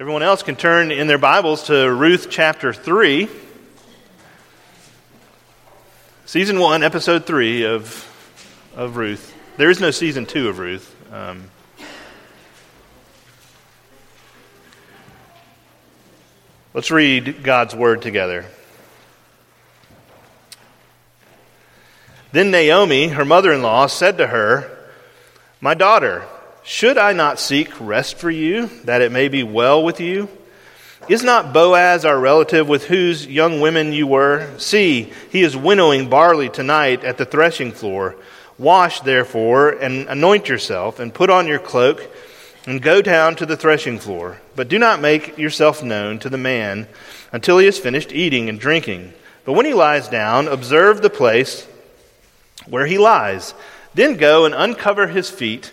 Everyone else can turn in their Bibles to Ruth chapter 3. Season 1, episode 3 of, of Ruth. There is no season 2 of Ruth. Um, let's read God's word together. Then Naomi, her mother in law, said to her, My daughter, should I not seek rest for you, that it may be well with you? Is not Boaz our relative with whose young women you were? See, he is winnowing barley tonight at the threshing floor. Wash, therefore, and anoint yourself, and put on your cloak, and go down to the threshing floor. But do not make yourself known to the man until he has finished eating and drinking. But when he lies down, observe the place where he lies. Then go and uncover his feet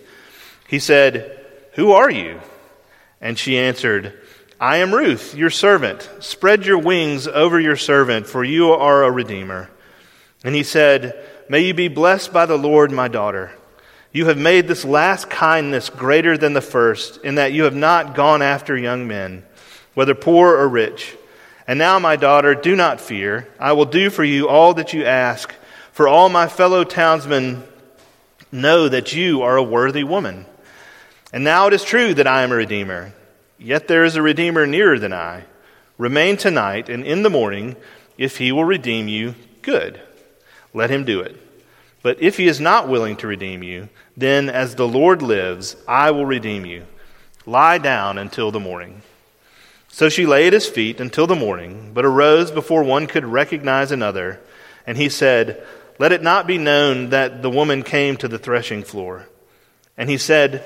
He said, Who are you? And she answered, I am Ruth, your servant. Spread your wings over your servant, for you are a redeemer. And he said, May you be blessed by the Lord, my daughter. You have made this last kindness greater than the first, in that you have not gone after young men, whether poor or rich. And now, my daughter, do not fear. I will do for you all that you ask, for all my fellow townsmen know that you are a worthy woman. And now it is true that I am a Redeemer. Yet there is a Redeemer nearer than I. Remain tonight, and in the morning, if he will redeem you, good. Let him do it. But if he is not willing to redeem you, then as the Lord lives, I will redeem you. Lie down until the morning. So she lay at his feet until the morning, but arose before one could recognize another. And he said, Let it not be known that the woman came to the threshing floor. And he said,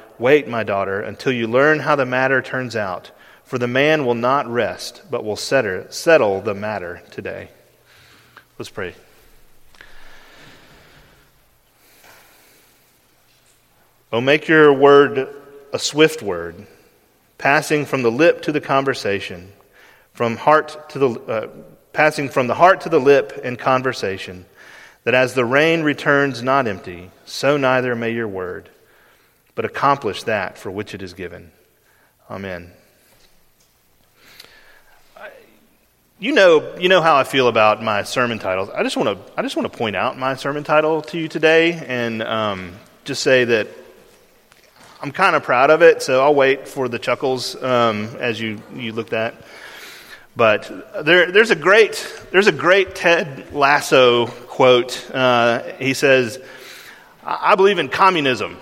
Wait, my daughter, until you learn how the matter turns out, for the man will not rest, but will settle the matter today. Let's pray. Oh, make your word a swift word, passing from the lip to the conversation, from heart to the uh, passing from the heart to the lip in conversation, that as the rain returns not empty, so neither may your word but accomplish that for which it is given. Amen. You know, you know how I feel about my sermon titles. I just want to, I just want to point out my sermon title to you today, and um, just say that I'm kind of proud of it. So I'll wait for the chuckles um, as you you look that. But there, there's a great, there's a great Ted Lasso quote. Uh, he says, "I believe in communism."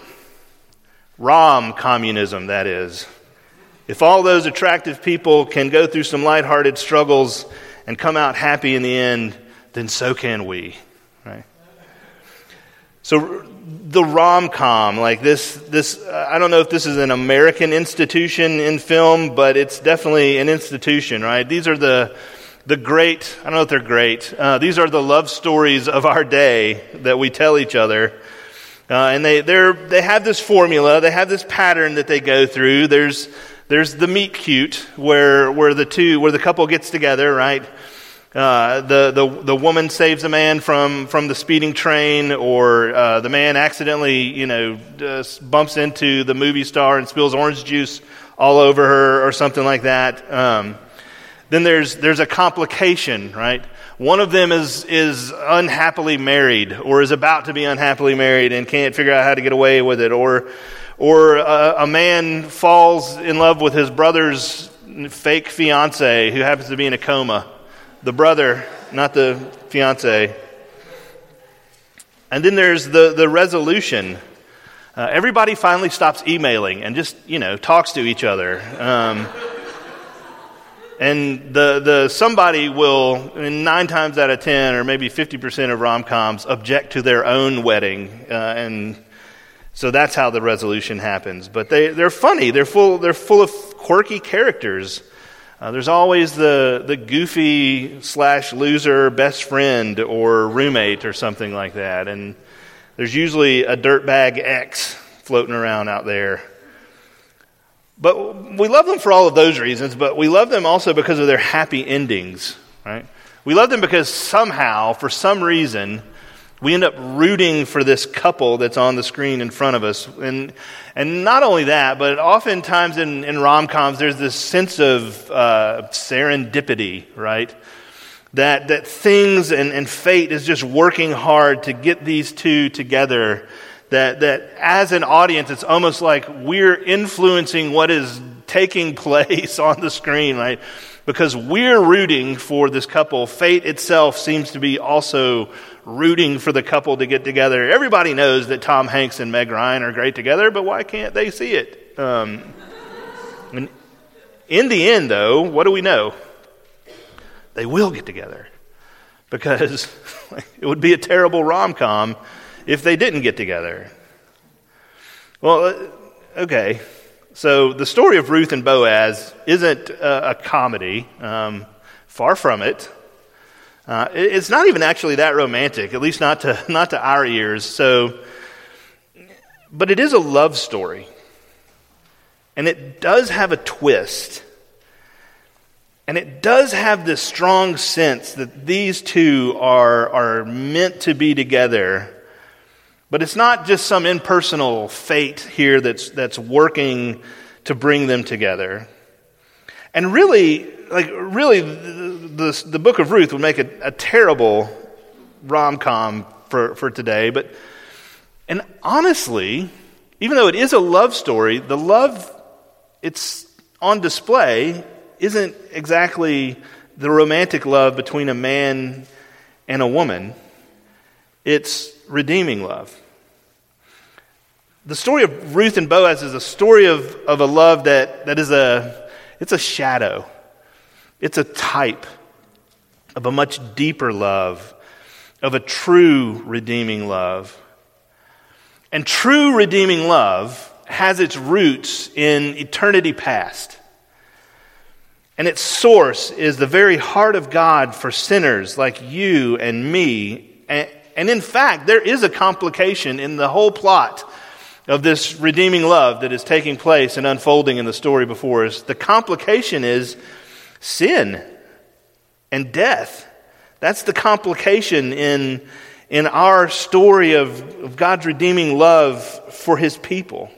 Rom communism, that is. If all those attractive people can go through some lighthearted struggles and come out happy in the end, then so can we. Right? So the rom com, like this, this I don't know if this is an American institution in film, but it's definitely an institution, right? These are the the great. I don't know if they're great. Uh, these are the love stories of our day that we tell each other. Uh, and they, they're, they have this formula, they have this pattern that they go through. There's, there's the meet cute where, where the two, where the couple gets together, right? Uh, the, the, the woman saves a man from, from the speeding train, or uh, the man accidentally, you know, bumps into the movie star and spills orange juice all over her, or something like that. Um, then there's, there's a complication, right? One of them is, is unhappily married or is about to be unhappily married and can't figure out how to get away with it. Or, or a, a man falls in love with his brother's fake fiance who happens to be in a coma, the brother, not the fiance. And then there's the, the resolution. Uh, everybody finally stops emailing and just, you know, talks to each other. Um, and the, the somebody will, nine times out of ten, or maybe 50% of rom coms, object to their own wedding. Uh, and so that's how the resolution happens. But they, they're funny, they're full, they're full of quirky characters. Uh, there's always the, the goofy slash loser best friend or roommate or something like that. And there's usually a dirtbag ex floating around out there. But we love them for all of those reasons, but we love them also because of their happy endings, right? We love them because somehow, for some reason, we end up rooting for this couple that's on the screen in front of us. And, and not only that, but oftentimes in, in rom coms, there's this sense of uh, serendipity, right? That, that things and, and fate is just working hard to get these two together that, that as an audience, it's almost like we're influencing what is taking place on the screen, right? Because we're rooting for this couple. Fate itself seems to be also rooting for the couple to get together. Everybody knows that Tom Hanks and Meg Ryan are great together, but why can't they see it? Um, in the end, though, what do we know? They will get together because it would be a terrible rom com if they didn't get together? Well, uh, okay. So the story of Ruth and Boaz isn't a, a comedy, um, far from it. Uh, it. It's not even actually that romantic, at least not to, not to our ears. So, but it is a love story. And it does have a twist. And it does have this strong sense that these two are, are meant to be together but it's not just some impersonal fate here that's, that's working to bring them together. And really, like, really, the, the, the book of Ruth would make a, a terrible rom com for, for today. But, and honestly, even though it is a love story, the love it's on display isn't exactly the romantic love between a man and a woman. It's redeeming love. The story of Ruth and Boaz is a story of, of a love that, that is a, it's a shadow. It's a type of a much deeper love, of a true redeeming love. And true redeeming love has its roots in eternity past. And its source is the very heart of God for sinners like you and me. And, and in fact, there is a complication in the whole plot of this redeeming love that is taking place and unfolding in the story before us. The complication is sin and death. That's the complication in, in our story of, of God's redeeming love for his people.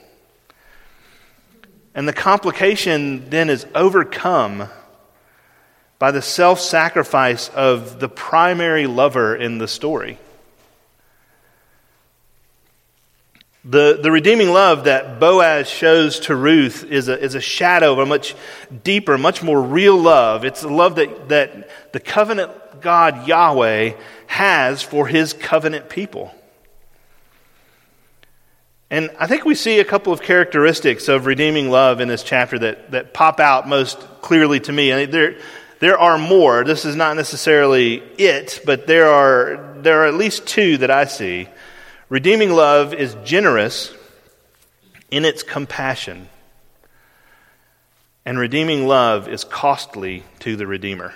And the complication then is overcome by the self sacrifice of the primary lover in the story. The, the redeeming love that Boaz shows to Ruth is a, is a shadow of a much deeper, much more real love. It's a love that, that the covenant God, Yahweh, has for his covenant people. And I think we see a couple of characteristics of redeeming love in this chapter that, that pop out most clearly to me. And there, there are more. This is not necessarily it, but there are, there are at least two that I see. Redeeming love is generous in its compassion, and redeeming love is costly to the Redeemer.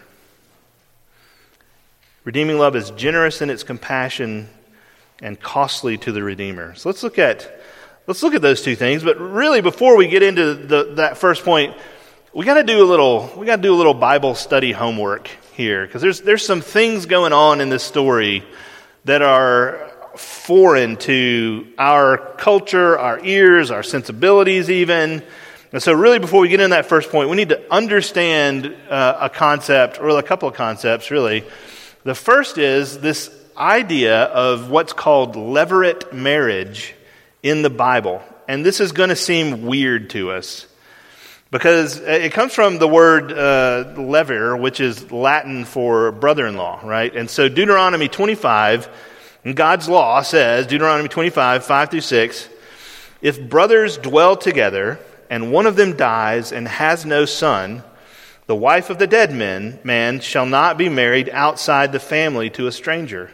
Redeeming love is generous in its compassion and costly to the Redeemer. So let's look at let's look at those two things. But really, before we get into the, that first point, we got to do a little we got to do a little Bible study homework here because there's there's some things going on in this story that are foreign to our culture, our ears, our sensibilities, even. And so, really, before we get in that first point, we need to understand uh, a concept, or a couple of concepts, really. The first is this idea of what's called levirate marriage in the Bible. And this is going to seem weird to us. Because it comes from the word uh, levir, which is Latin for brother in law, right? And so Deuteronomy 25, God's law says, Deuteronomy 25, 5 through 6, if brothers dwell together and one of them dies and has no son, the wife of the dead man, man shall not be married outside the family to a stranger.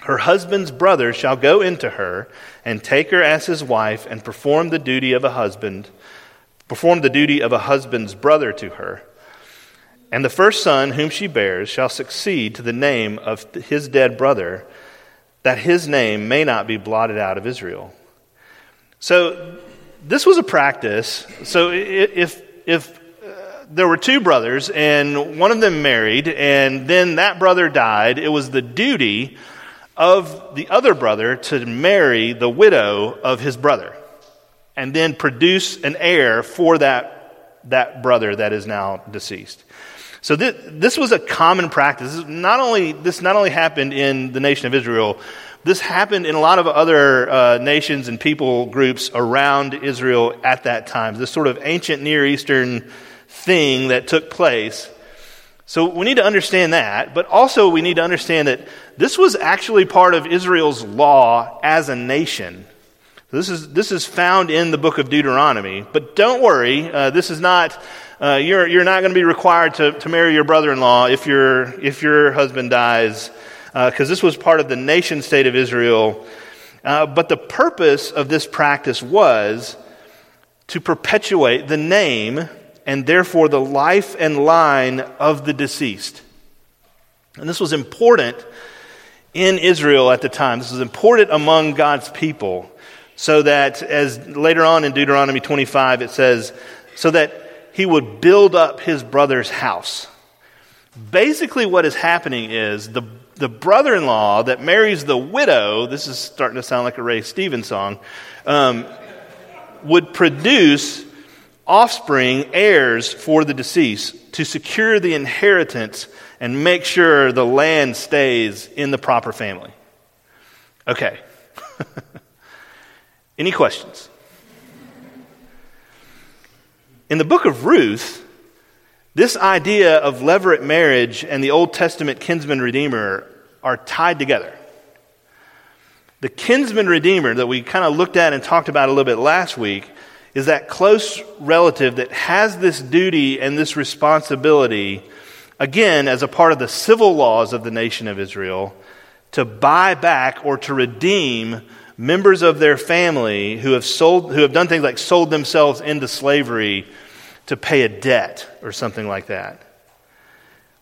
Her husband's brother shall go into her and take her as his wife and perform the duty of a husband perform the duty of a husband's brother to her. And the first son whom she bears shall succeed to the name of his dead brother, that his name may not be blotted out of Israel. So, this was a practice. So, if, if uh, there were two brothers and one of them married, and then that brother died, it was the duty of the other brother to marry the widow of his brother and then produce an heir for that, that brother that is now deceased. So this, this was a common practice. This not only, this not only happened in the nation of Israel, this happened in a lot of other uh, nations and people groups around Israel at that time. This sort of ancient Near Eastern thing that took place. So we need to understand that, but also we need to understand that this was actually part of Israel's law as a nation. This is, this is found in the book of Deuteronomy. But don't worry, uh, this is not, uh, you're, you're not going to be required to, to marry your brother in law if, your if your husband dies, because uh, this was part of the nation state of Israel. Uh, but the purpose of this practice was to perpetuate the name and therefore the life and line of the deceased. And this was important in Israel at the time. This was important among God's people so that, as later on in Deuteronomy 25, it says, so that he would build up his brother's house. Basically, what is happening is the, the brother in law that marries the widow, this is starting to sound like a Ray Stevens song, um, would produce offspring, heirs for the deceased to secure the inheritance and make sure the land stays in the proper family. Okay. Any questions? In the book of Ruth, this idea of levirate marriage and the Old Testament kinsman redeemer are tied together. The kinsman redeemer that we kind of looked at and talked about a little bit last week is that close relative that has this duty and this responsibility, again, as a part of the civil laws of the nation of Israel, to buy back or to redeem members of their family who have sold who have done things like sold themselves into slavery to pay a debt or something like that.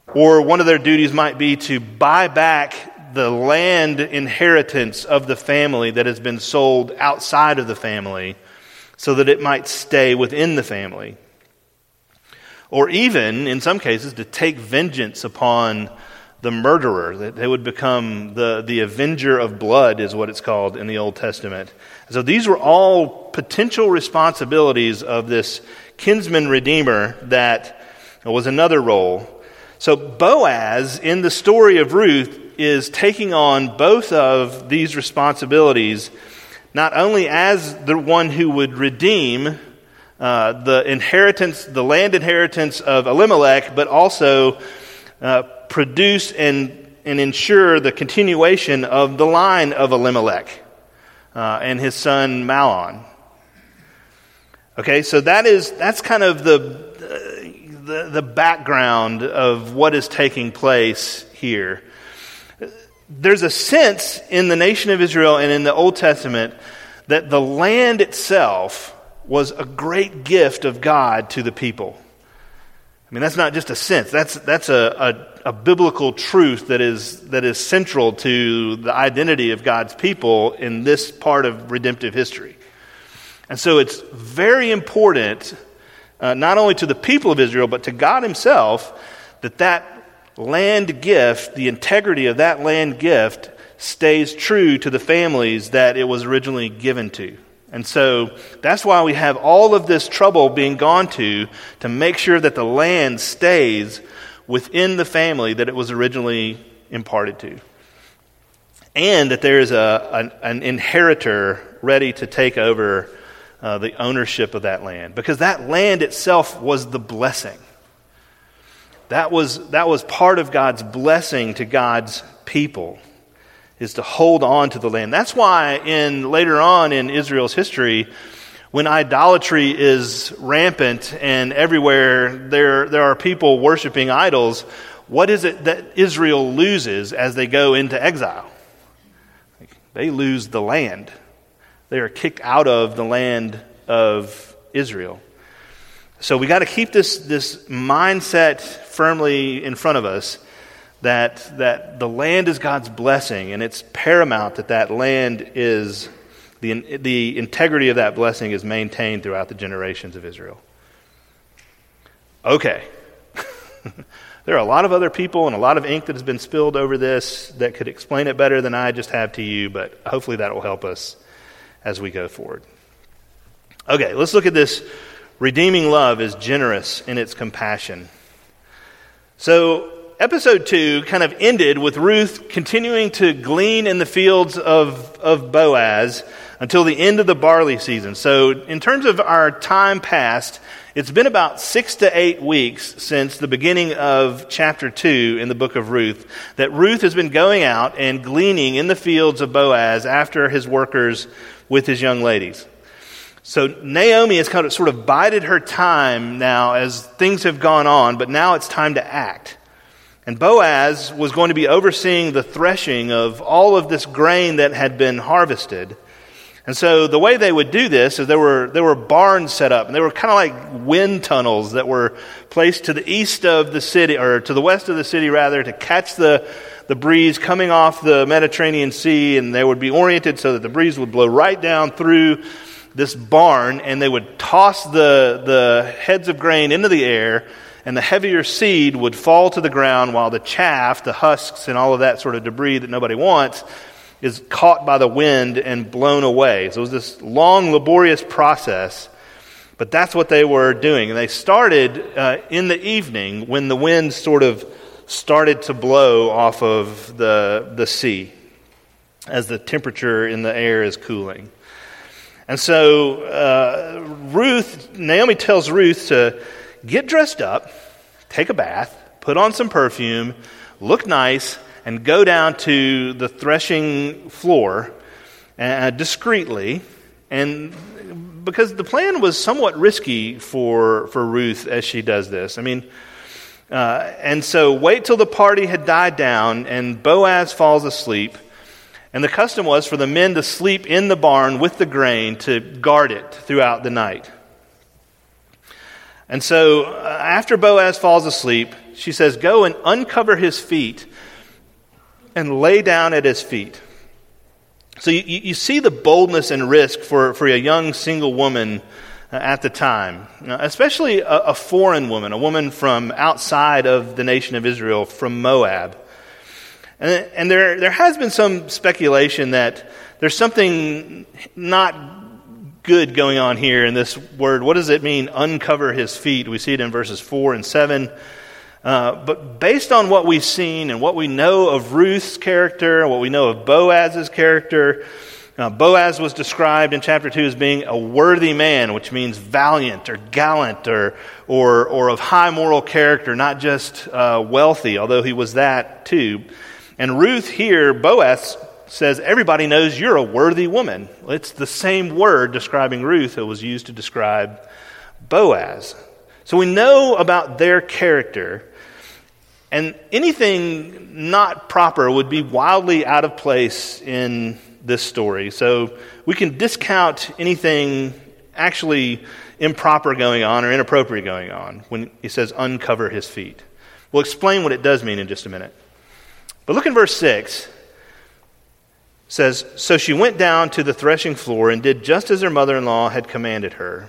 Or one of their duties might be to buy back the land inheritance of the family that has been sold outside of the family so that it might stay within the family. Or even, in some cases, to take vengeance upon the murderer, that they would become the, the avenger of blood, is what it's called in the Old Testament. So these were all potential responsibilities of this kinsman redeemer that was another role. So Boaz, in the story of Ruth, is taking on both of these responsibilities, not only as the one who would redeem uh, the inheritance, the land inheritance of Elimelech, but also uh, produce and, and ensure the continuation of the line of Elimelech uh, and his son Mahlon. Okay, so that is that's kind of the, the the background of what is taking place here. There's a sense in the nation of Israel and in the Old Testament that the land itself was a great gift of God to the people. I mean, that's not just a sense, that's, that's a, a, biblical truth that is, that is central to the identity of God's people in this part of redemptive history. And so it's very important, uh, not only to the people of Israel, but to God Himself, that that land gift, the integrity of that land gift, stays true to the families that it was originally given to. And so that's why we have all of this trouble being gone to to make sure that the land stays within the family that it was originally imparted to. And that there is a, an, an inheritor ready to take over uh, the ownership of that land because that land itself was the blessing. That was, that was part of God's blessing to God's people, is to hold on to the land. That's why in later on in Israel's history, when idolatry is rampant and everywhere there, there are people worshiping idols, what is it that Israel loses as they go into exile? They lose the land. They are kicked out of the land of Israel. So we got to keep this, this mindset firmly in front of us that, that the land is God's blessing, and it's paramount that that land is, the, the integrity of that blessing is maintained throughout the generations of Israel. Okay. there are a lot of other people and a lot of ink that has been spilled over this that could explain it better than I just have to you, but hopefully that will help us as we go forward. Okay, let's look at this. Redeeming love is generous in its compassion. So, episode two kind of ended with Ruth continuing to glean in the fields of, of Boaz until the end of the barley season. So, in terms of our time past, it's been about six to eight weeks since the beginning of chapter two in the book of Ruth that Ruth has been going out and gleaning in the fields of Boaz after his workers with his young ladies. So Naomi has kind of sort of bided her time now as things have gone on, but now it's time to act. And Boaz was going to be overseeing the threshing of all of this grain that had been harvested. And so the way they would do this is there were, there were barns set up, and they were kind of like wind tunnels that were placed to the east of the city, or to the west of the city rather, to catch the, the breeze coming off the Mediterranean Sea, and they would be oriented so that the breeze would blow right down through this barn and they would toss the, the heads of grain into the air, and the heavier seed would fall to the ground while the chaff, the husks, and all of that sort of debris that nobody wants is caught by the wind and blown away. So it was this long, laborious process. But that's what they were doing. And they started uh, in the evening when the wind sort of started to blow off of the, the sea as the temperature in the air is cooling. And so uh, Ruth, Naomi tells Ruth to get dressed up, take a bath, put on some perfume, look nice, and go down to the threshing floor uh, discreetly. And because the plan was somewhat risky for, for Ruth as she does this. I mean, uh, and so wait till the party had died down and Boaz falls asleep and the custom was for the men to sleep in the barn with the grain to guard it throughout the night. And so, uh, after Boaz falls asleep, she says, Go and uncover his feet and lay down at his feet. So, you, you see the boldness and risk for, for a young single woman uh, at the time, especially a, a foreign woman, a woman from outside of the nation of Israel, from Moab. And, and there, there has been some speculation that there's something not good going on here in this word. What does it mean, uncover his feet? We see it in verses 4 and 7. Uh, but based on what we've seen and what we know of Ruth's character, what we know of Boaz's character, uh, Boaz was described in chapter 2 as being a worthy man, which means valiant or gallant or, or, or of high moral character, not just uh, wealthy, although he was that too. And Ruth here, Boaz says, Everybody knows you're a worthy woman. It's the same word describing Ruth that was used to describe Boaz. So we know about their character, and anything not proper would be wildly out of place in this story. So we can discount anything actually improper going on or inappropriate going on when he says uncover his feet. We'll explain what it does mean in just a minute. But look in verse 6. It says, So she went down to the threshing floor and did just as her mother in law had commanded her.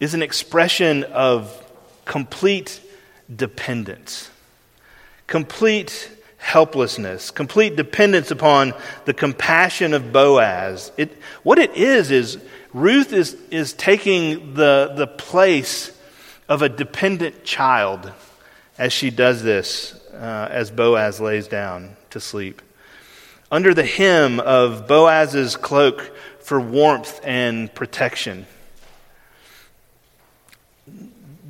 is an expression of complete dependence, complete helplessness, complete dependence upon the compassion of Boaz. It, what it is, is Ruth is, is taking the, the place of a dependent child as she does this, uh, as Boaz lays down to sleep. Under the hem of Boaz's cloak for warmth and protection.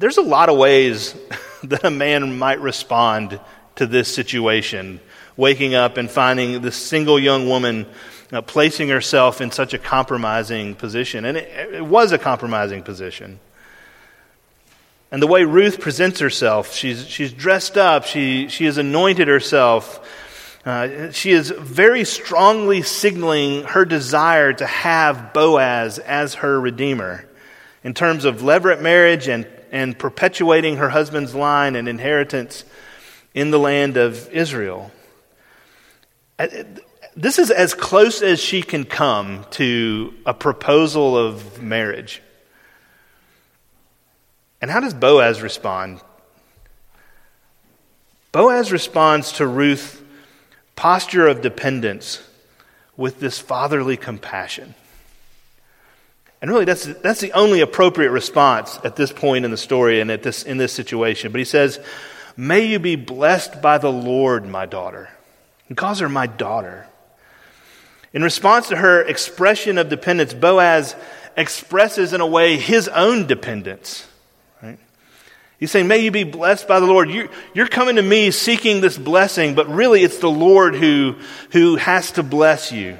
There's a lot of ways that a man might respond to this situation, waking up and finding this single young woman uh, placing herself in such a compromising position. And it, it was a compromising position. And the way Ruth presents herself, she's, she's dressed up, she, she has anointed herself. Uh, she is very strongly signaling her desire to have Boaz as her redeemer in terms of levirate marriage and, and perpetuating her husband's line and inheritance in the land of Israel. Uh, this is as close as she can come to a proposal of marriage. And how does Boaz respond? Boaz responds to Ruth's posture of dependence with this fatherly compassion. And really, that's, that's the only appropriate response at this point in the story and at this, in this situation. But he says, May you be blessed by the Lord, my daughter. He calls her my daughter. In response to her expression of dependence, Boaz expresses in a way his own dependence. Right? He's saying, May you be blessed by the Lord. You're, you're coming to me seeking this blessing, but really it's the Lord who, who has to bless you.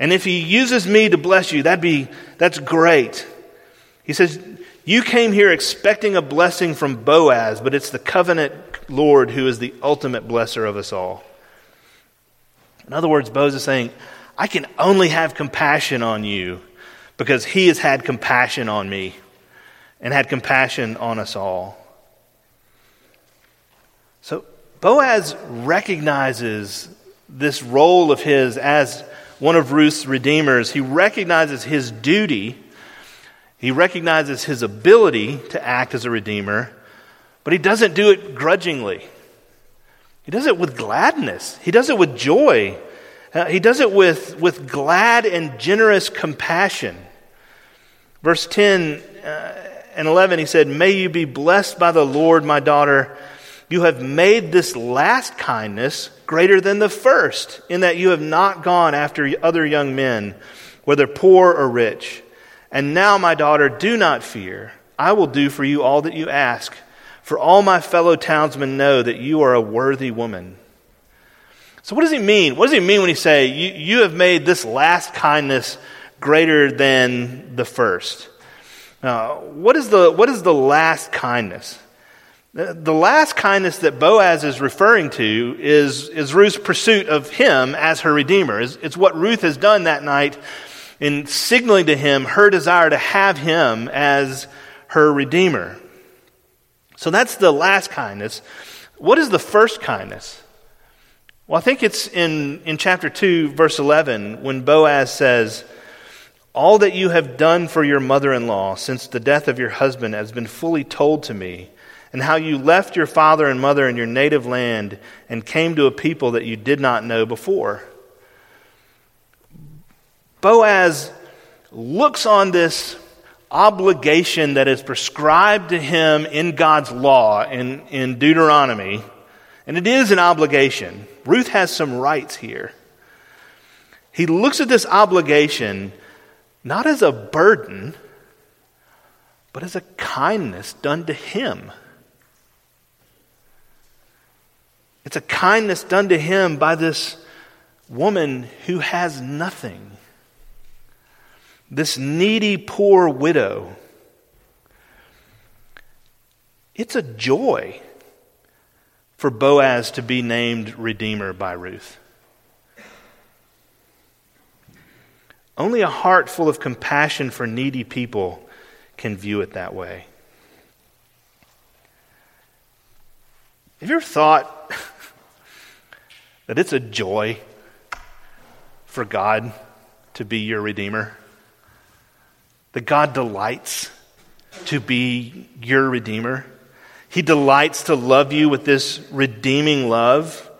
And if he uses me to bless you, that'd be, that's great. He says, you came here expecting a blessing from Boaz, but it's the covenant Lord who is the ultimate blesser of us all. In other words, Boaz is saying, I can only have compassion on you because he has had compassion on me and had compassion on us all. So Boaz recognizes this role of his as one of Ruth's redeemers. He recognizes his duty he recognizes his ability to act as a redeemer, but he doesn't do it grudgingly. He does it with gladness, he does it with joy, uh, he does it with, with glad and generous compassion. Verse 10 uh, and 11, he said, May you be blessed by the Lord, my daughter. You have made this last kindness greater than the first, in that you have not gone after other young men, whether poor or rich. And now, my daughter, do not fear. I will do for you all that you ask, for all my fellow townsmen know that you are a worthy woman. So, what does he mean? What does he mean when he say, you, you have made this last kindness greater than the first? Uh, what, is the, what is the last kindness? The last kindness that Boaz is referring to is, is Ruth's pursuit of him as her redeemer. It's, it's what Ruth has done that night in signaling to him her desire to have him as her redeemer. So that's the last kindness. What is the first kindness? Well, I think it's in, in chapter 2, verse 11, when Boaz says, All that you have done for your mother in law since the death of your husband has been fully told to me, and how you left your father and mother and your native land and came to a people that you did not know before. Boaz looks on this obligation that is prescribed to him in God's law in, in Deuteronomy, and it is an obligation. Ruth has some rights here. He looks at this obligation not as a burden, but as a kindness done to him. It's a kindness done to him by this woman who has nothing this needy, poor widow. It's a joy for Boaz to be named Redeemer by Ruth. Only a heart full of compassion for needy people can view it that way. Have you ever thought that it's a joy for God to be your Redeemer? that God delights to be your Redeemer? He delights to love you with this redeeming love.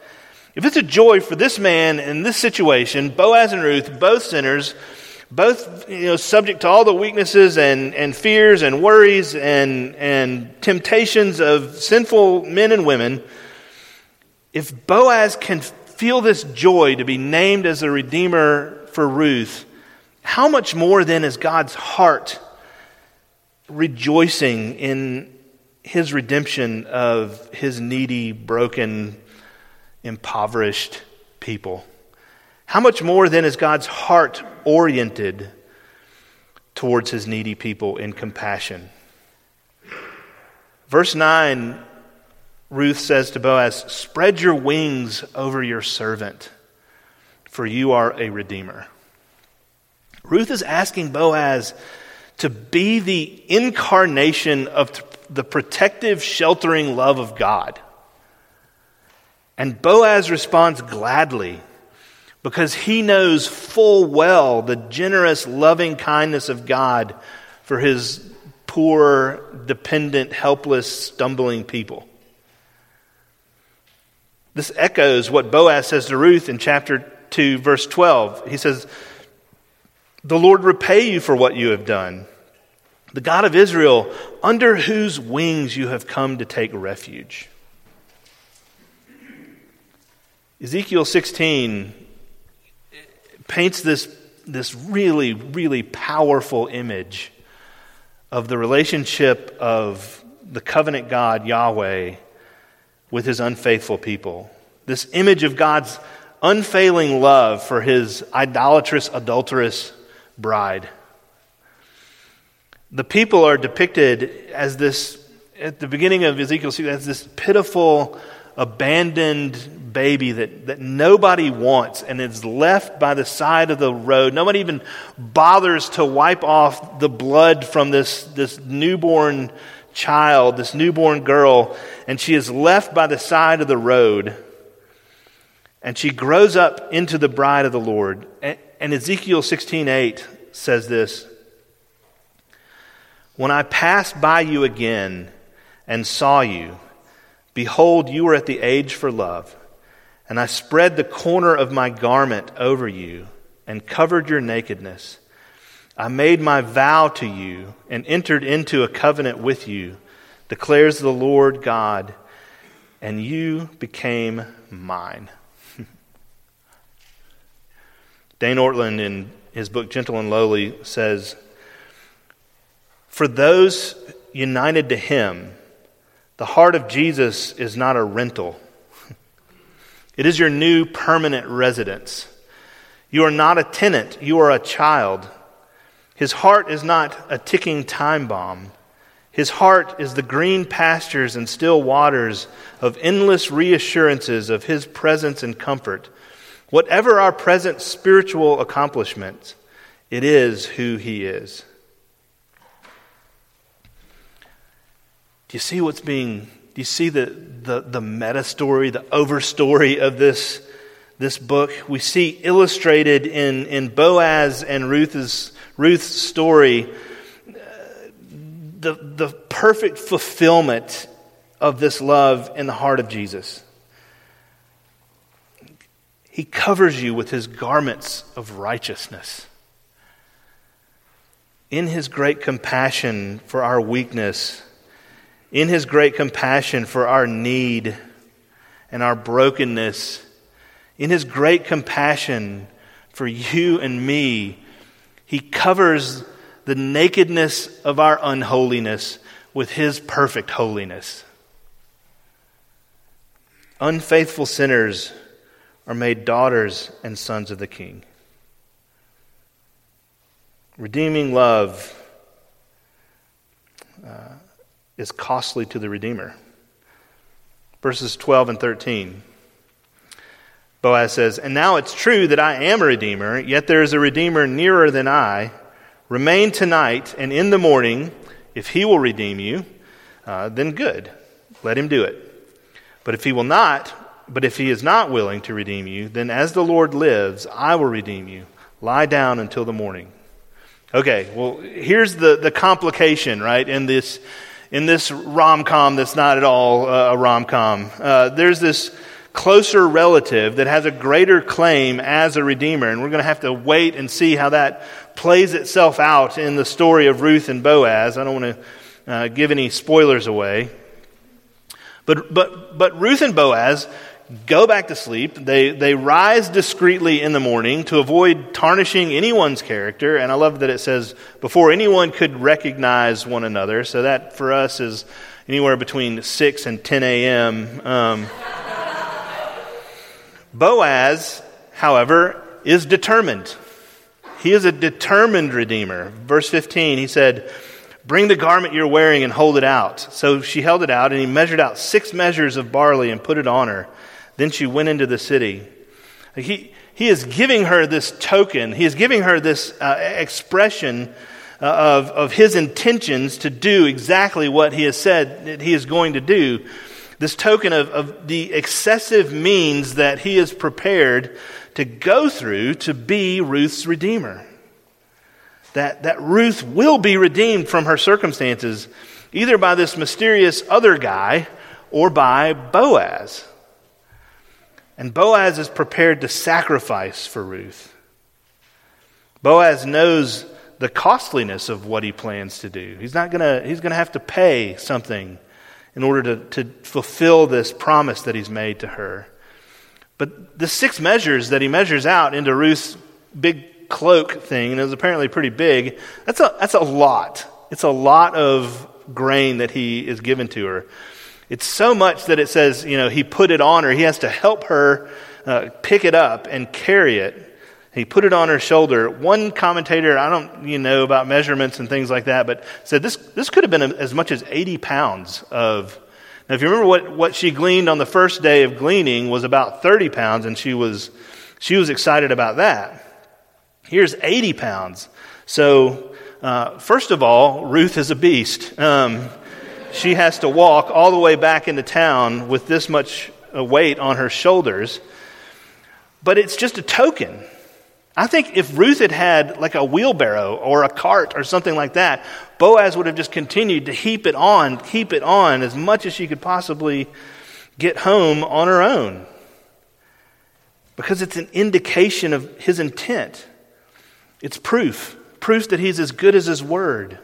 If it's a joy for this man in this situation, Boaz and Ruth, both sinners, both you know, subject to all the weaknesses and, and fears and worries and, and temptations of sinful men and women, if Boaz can feel this joy to be named as a redeemer for Ruth, how much more then is God's heart rejoicing in his redemption of his needy, broken, impoverished people? How much more then is God's heart oriented towards his needy people in compassion? Verse 9, Ruth says to Boaz, Spread your wings over your servant, for you are a redeemer. Ruth is asking Boaz to be the incarnation of the protective, sheltering love of God. And Boaz responds gladly because he knows full well the generous, loving kindness of God for his poor, dependent, helpless, stumbling people. This echoes what Boaz says to Ruth in chapter 2, verse 12. He says, The Lord repay you for what you have done the God of Israel, under whose wings you have come to take refuge. Ezekiel 16 paints this, this really, really powerful image of the relationship of the covenant God, Yahweh, with his unfaithful people. This image of God's unfailing love for his idolatrous, adulterous bride. The people are depicted as this, at the beginning of Ezekiel, as this pitiful, abandoned baby that, that nobody wants and is left by the side of the road. Nobody even bothers to wipe off the blood from this, this newborn child, this newborn girl, and she is left by the side of the road. And she grows up into the bride of the Lord. And Ezekiel 16:8 says this when I passed by you again and saw you, behold, you were at the age for love. And I spread the corner of my garment over you and covered your nakedness. I made my vow to you and entered into a covenant with you, declares the Lord God, and you became mine. Dane Ortlund, in his book Gentle and Lowly, says, for those united to Him, the heart of Jesus is not a rental, it is your new permanent residence. You are not a tenant, you are a child. His heart is not a ticking time bomb. His heart is the green pastures and still waters of endless reassurances of His presence and comfort. Whatever our present spiritual accomplishments, it is who He is. Do you see what's being, do you see the, the, the meta story, the over story of this, this book? We see illustrated in, in Boaz and Ruth's, Ruth's story uh, the, the perfect fulfillment of this love in the heart of Jesus. He covers you with his garments of righteousness. In his great compassion for our weakness, in his great compassion for our need and our brokenness, in his great compassion for you and me, he covers the nakedness of our unholiness with his perfect holiness. Unfaithful sinners are made daughters and sons of the King. Redeeming love. Uh, is costly to the Redeemer. Verses 12 and 13. Boaz says, And now it's true that I am a Redeemer, yet there is a Redeemer nearer than I. Remain tonight, and in the morning, if he will redeem you, uh, then good. Let him do it. But if he will not, but if he is not willing to redeem you, then as the Lord lives, I will redeem you. Lie down until the morning. Okay, well, here's the, the complication, right, in this, in this rom com that's not at all uh, a rom com. Uh, there's this closer relative that has a greater claim as a redeemer, and we're going to have to wait and see how that plays itself out in the story of Ruth and Boaz. I don't want to uh, give any spoilers away. But, but, but Ruth and Boaz go back to sleep. They, they rise discreetly in the morning to avoid tarnishing anyone's character. And I love that it says before anyone could recognize one another. So that for us is anywhere between 6 and 10 a.m. Um, Boaz, however, is determined. He is a determined redeemer. Verse 15, he said, Bring the garment you're wearing and hold it out. So she held it out, and he measured out six measures of barley and put it on her. Then she went into the city. He, he is giving her this token, he is giving her this uh, expression uh, of, of his intentions to do exactly what he has said that he is going to do. This token of, of the excessive means that he is prepared to go through to be Ruth's redeemer. That, that Ruth will be redeemed from her circumstances, either by this mysterious other guy or by Boaz. And Boaz is prepared to sacrifice for Ruth. Boaz knows the costliness of what he plans to do. He's not going to, he's going to have to pay something in order to, to fulfill this promise that he's made to her. But the six measures that he measures out into Ruth's big cloak thing, and it was apparently pretty big, that's a, that's a lot. It's a lot of grain that he is given to her. It's so much that it says, you know, he put it on her. He has to help her uh, pick it up and carry it. He put it on her shoulder. One commentator, I don't you know about measurements and things like that, but said this, this could have been as much as 80 pounds of. Now, if you remember what, what she gleaned on the first day of gleaning was about 30 pounds, and she was, she was excited about that. Here's 80 pounds. So, uh, first of all, Ruth is a beast. Um, she has to walk all the way back into town with this much uh, weight on her shoulders. But it's just a token. I think if Ruth had had like a wheelbarrow or a cart or something like that, Boaz would have just continued to heap it on, heap it on as much as she could possibly get home on her own. Because it's an indication of his intent. It's proof, proof that he's as good as his word.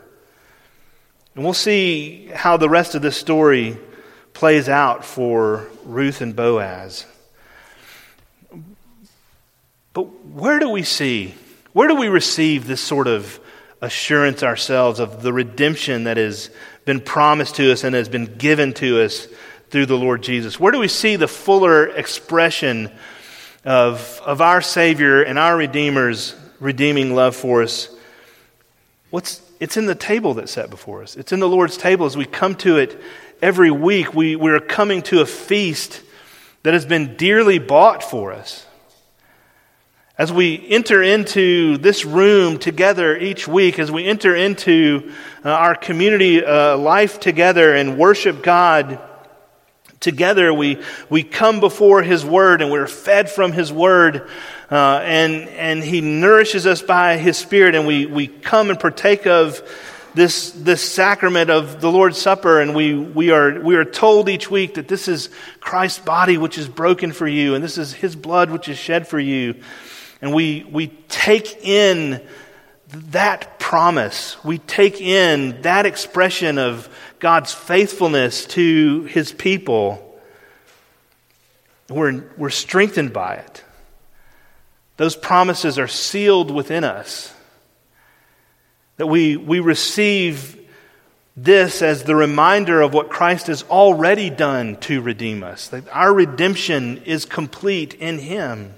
And we'll see how the rest of this story plays out for Ruth and Boaz. But where do we see, where do we receive this sort of assurance ourselves of the redemption that has been promised to us and has been given to us through the Lord Jesus? Where do we see the fuller expression of, of our Savior and our Redeemer's redeeming love for us? What's, it's in the table that's set before us. It's in the Lord's table. As we come to it every week, we, we're coming to a feast that has been dearly bought for us. As we enter into this room together each week, as we enter into uh, our community uh, life together and worship God together, we, we come before His Word and we're fed from His Word uh, and, and He nourishes us by His Spirit, and we, we come and partake of this, this sacrament of the Lord's Supper, and we, we, are, we are told each week that this is Christ's body which is broken for you, and this is His blood which is shed for you. And we, we take in that promise, we take in that expression of God's faithfulness to His people. We're, we're strengthened by it. Those promises are sealed within us. That we, we receive this as the reminder of what Christ has already done to redeem us. That our redemption is complete in Him.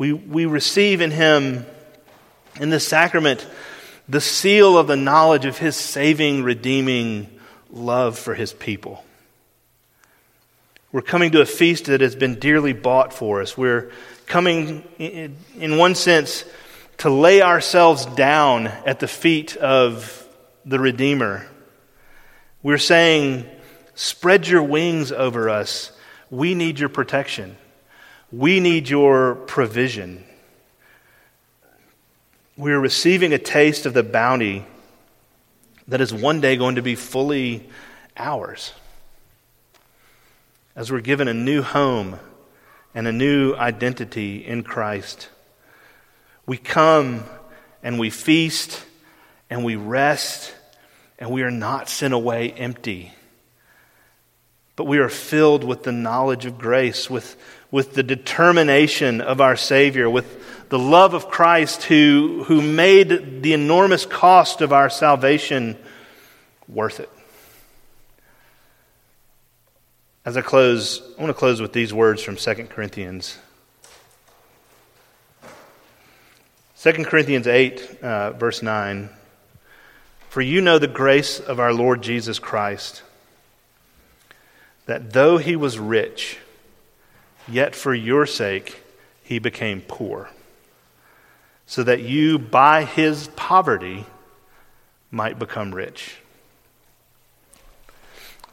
We, we receive in Him, in the sacrament, the seal of the knowledge of His saving, redeeming love for His people. We're coming to a feast that has been dearly bought for us. We're coming, in one sense, to lay ourselves down at the feet of the Redeemer. We're saying, spread your wings over us. We need your protection. We need your provision. we are receiving a taste of the bounty that is one day going to be fully ours. As we're given a new home and a new identity in Christ, we come and we feast and we rest and we are not sent away empty. But we are filled with the knowledge of grace, with, with the determination of our Savior, with the love of Christ who, who made the enormous cost of our salvation worth it. As I close, I want to close with these words from 2 Corinthians. 2 Corinthians 8, uh, verse 9. For you know the grace of our Lord Jesus Christ, that though he was rich, yet for your sake he became poor, so that you by his poverty might become rich.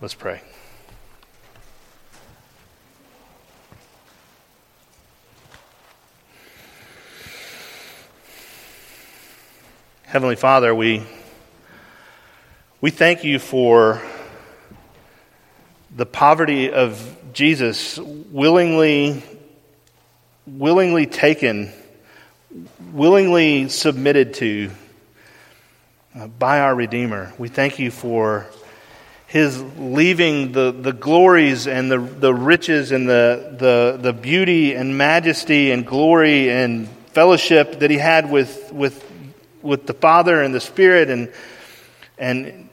Let's pray. Heavenly Father, we, we thank you for the poverty of Jesus willingly, willingly taken, willingly submitted to uh, by our Redeemer. We thank you for his leaving the, the glories and the, the riches and the, the, the beauty and majesty and glory and fellowship that he had with, with with the Father and the Spirit and, and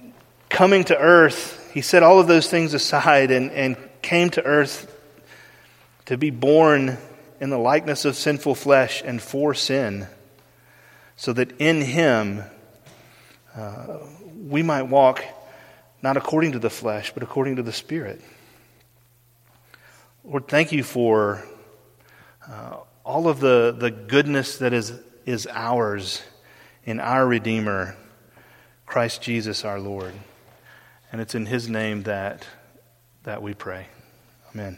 coming to earth, he set all of those things aside and, and came to earth to be born in the likeness of sinful flesh and for sin, so that in him uh, we might walk not according to the flesh, but according to the Spirit. Lord, thank you for uh, all of the, the goodness that is, is ours in our Redeemer, Christ Jesus our Lord. And it's in his name that, that we pray. Amen.